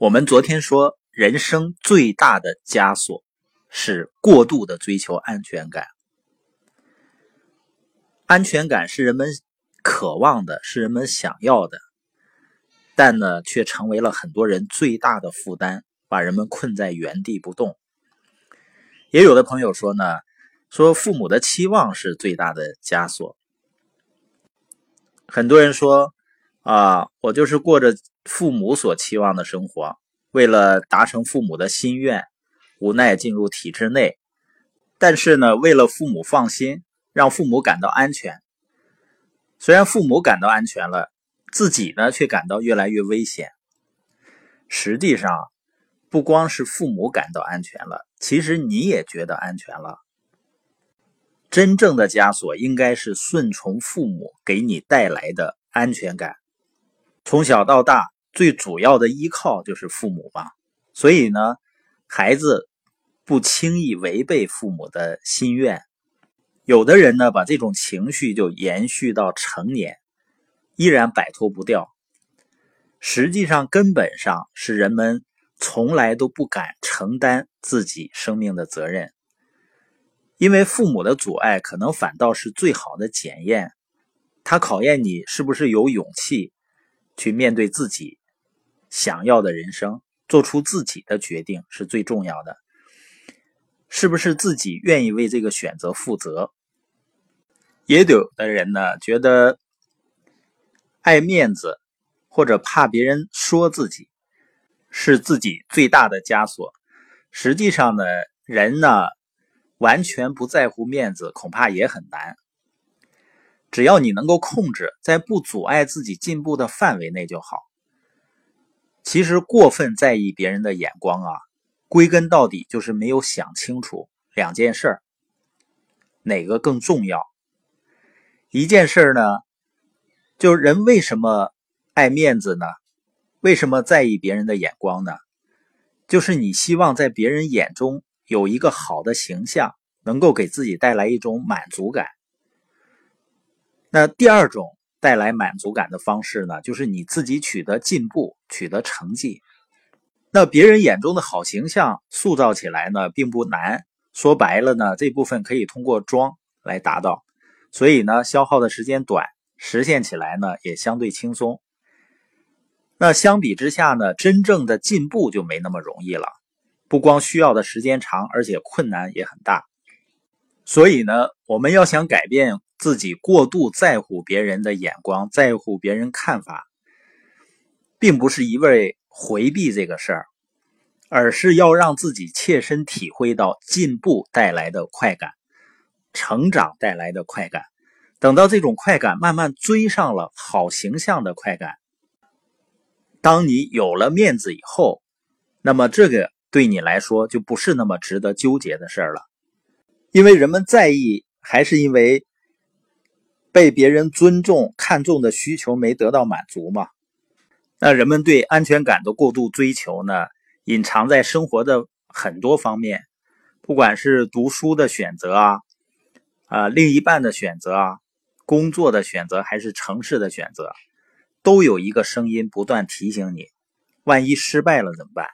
我们昨天说，人生最大的枷锁是过度的追求安全感。安全感是人们渴望的，是人们想要的，但呢，却成为了很多人最大的负担，把人们困在原地不动。也有的朋友说呢，说父母的期望是最大的枷锁。很多人说。啊，我就是过着父母所期望的生活，为了达成父母的心愿，无奈进入体制内。但是呢，为了父母放心，让父母感到安全。虽然父母感到安全了，自己呢却感到越来越危险。实际上，不光是父母感到安全了，其实你也觉得安全了。真正的枷锁应该是顺从父母给你带来的安全感。从小到大，最主要的依靠就是父母嘛，所以呢，孩子不轻易违背父母的心愿。有的人呢，把这种情绪就延续到成年，依然摆脱不掉。实际上，根本上是人们从来都不敢承担自己生命的责任，因为父母的阻碍可能反倒是最好的检验，他考验你是不是有勇气。去面对自己想要的人生，做出自己的决定是最重要的。是不是自己愿意为这个选择负责？也有的人呢，觉得爱面子或者怕别人说自己是自己最大的枷锁。实际上呢，人呢完全不在乎面子，恐怕也很难。只要你能够控制在不阻碍自己进步的范围内就好。其实过分在意别人的眼光啊，归根到底就是没有想清楚两件事儿，哪个更重要？一件事呢，就是人为什么爱面子呢？为什么在意别人的眼光呢？就是你希望在别人眼中有一个好的形象，能够给自己带来一种满足感。那第二种带来满足感的方式呢，就是你自己取得进步、取得成绩。那别人眼中的好形象塑造起来呢，并不难。说白了呢，这部分可以通过装来达到，所以呢，消耗的时间短，实现起来呢也相对轻松。那相比之下呢，真正的进步就没那么容易了，不光需要的时间长，而且困难也很大。所以呢，我们要想改变。自己过度在乎别人的眼光，在乎别人看法，并不是一味回避这个事儿，而是要让自己切身体会到进步带来的快感，成长带来的快感。等到这种快感慢慢追上了好形象的快感，当你有了面子以后，那么这个对你来说就不是那么值得纠结的事儿了，因为人们在意，还是因为。被别人尊重、看重的需求没得到满足嘛？那人们对安全感的过度追求呢？隐藏在生活的很多方面，不管是读书的选择啊，啊，另一半的选择啊，工作的选择，还是城市的选择，都有一个声音不断提醒你：万一失败了怎么办？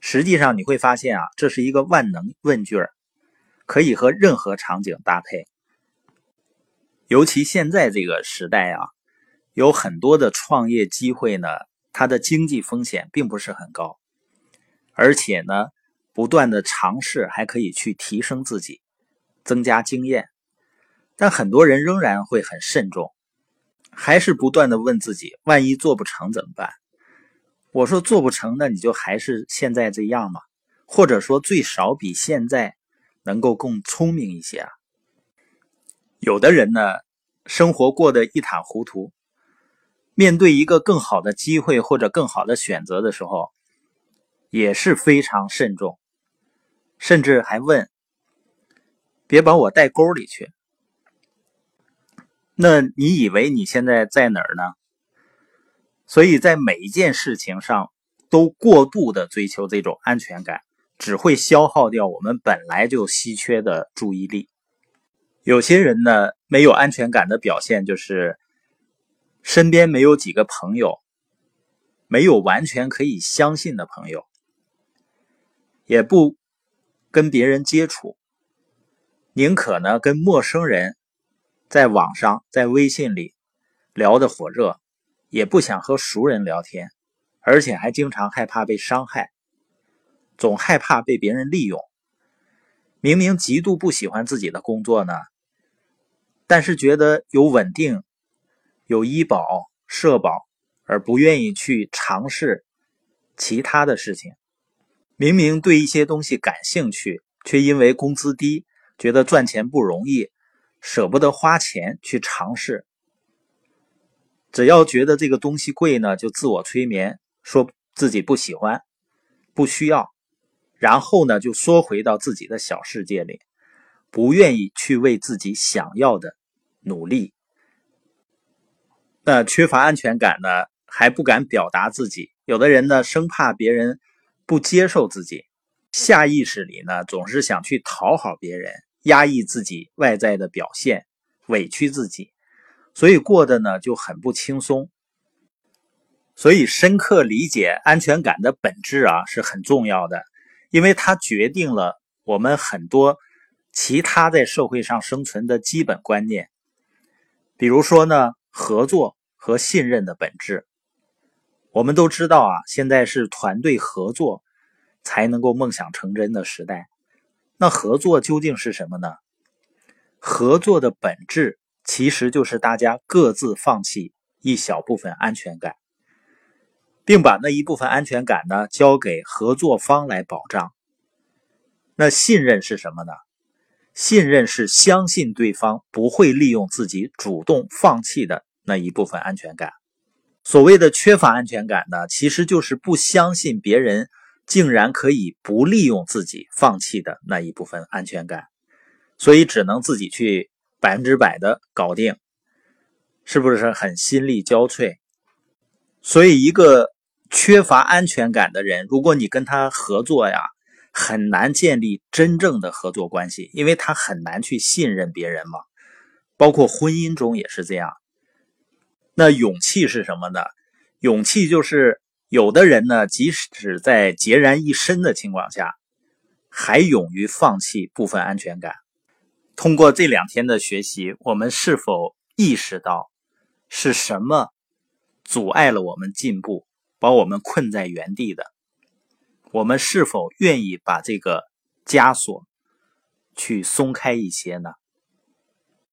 实际上你会发现啊，这是一个万能问句儿，可以和任何场景搭配。尤其现在这个时代啊，有很多的创业机会呢，它的经济风险并不是很高，而且呢，不断的尝试还可以去提升自己，增加经验。但很多人仍然会很慎重，还是不断的问自己：万一做不成怎么办？我说做不成，那你就还是现在这样嘛，或者说最少比现在能够更聪明一些啊。有的人呢，生活过得一塌糊涂，面对一个更好的机会或者更好的选择的时候，也是非常慎重，甚至还问：“别把我带沟里去。”那你以为你现在在哪儿呢？所以在每一件事情上都过度的追求这种安全感，只会消耗掉我们本来就稀缺的注意力。有些人呢，没有安全感的表现就是身边没有几个朋友，没有完全可以相信的朋友，也不跟别人接触，宁可呢跟陌生人在网上、在微信里聊得火热，也不想和熟人聊天，而且还经常害怕被伤害，总害怕被别人利用。明明极度不喜欢自己的工作呢，但是觉得有稳定、有医保、社保，而不愿意去尝试其他的事情。明明对一些东西感兴趣，却因为工资低，觉得赚钱不容易，舍不得花钱去尝试。只要觉得这个东西贵呢，就自我催眠，说自己不喜欢、不需要。然后呢，就缩回到自己的小世界里，不愿意去为自己想要的努力。那缺乏安全感呢，还不敢表达自己。有的人呢，生怕别人不接受自己，下意识里呢，总是想去讨好别人，压抑自己外在的表现，委屈自己，所以过得呢就很不轻松。所以，深刻理解安全感的本质啊，是很重要的。因为它决定了我们很多其他在社会上生存的基本观念，比如说呢，合作和信任的本质。我们都知道啊，现在是团队合作才能够梦想成真的时代。那合作究竟是什么呢？合作的本质其实就是大家各自放弃一小部分安全感。并把那一部分安全感呢交给合作方来保障。那信任是什么呢？信任是相信对方不会利用自己主动放弃的那一部分安全感。所谓的缺乏安全感呢，其实就是不相信别人竟然可以不利用自己放弃的那一部分安全感，所以只能自己去百分之百的搞定，是不是很心力交瘁？所以一个。缺乏安全感的人，如果你跟他合作呀，很难建立真正的合作关系，因为他很难去信任别人嘛。包括婚姻中也是这样。那勇气是什么呢？勇气就是有的人呢，即使在孑然一身的情况下，还勇于放弃部分安全感。通过这两天的学习，我们是否意识到是什么阻碍了我们进步？把我们困在原地的，我们是否愿意把这个枷锁去松开一些呢？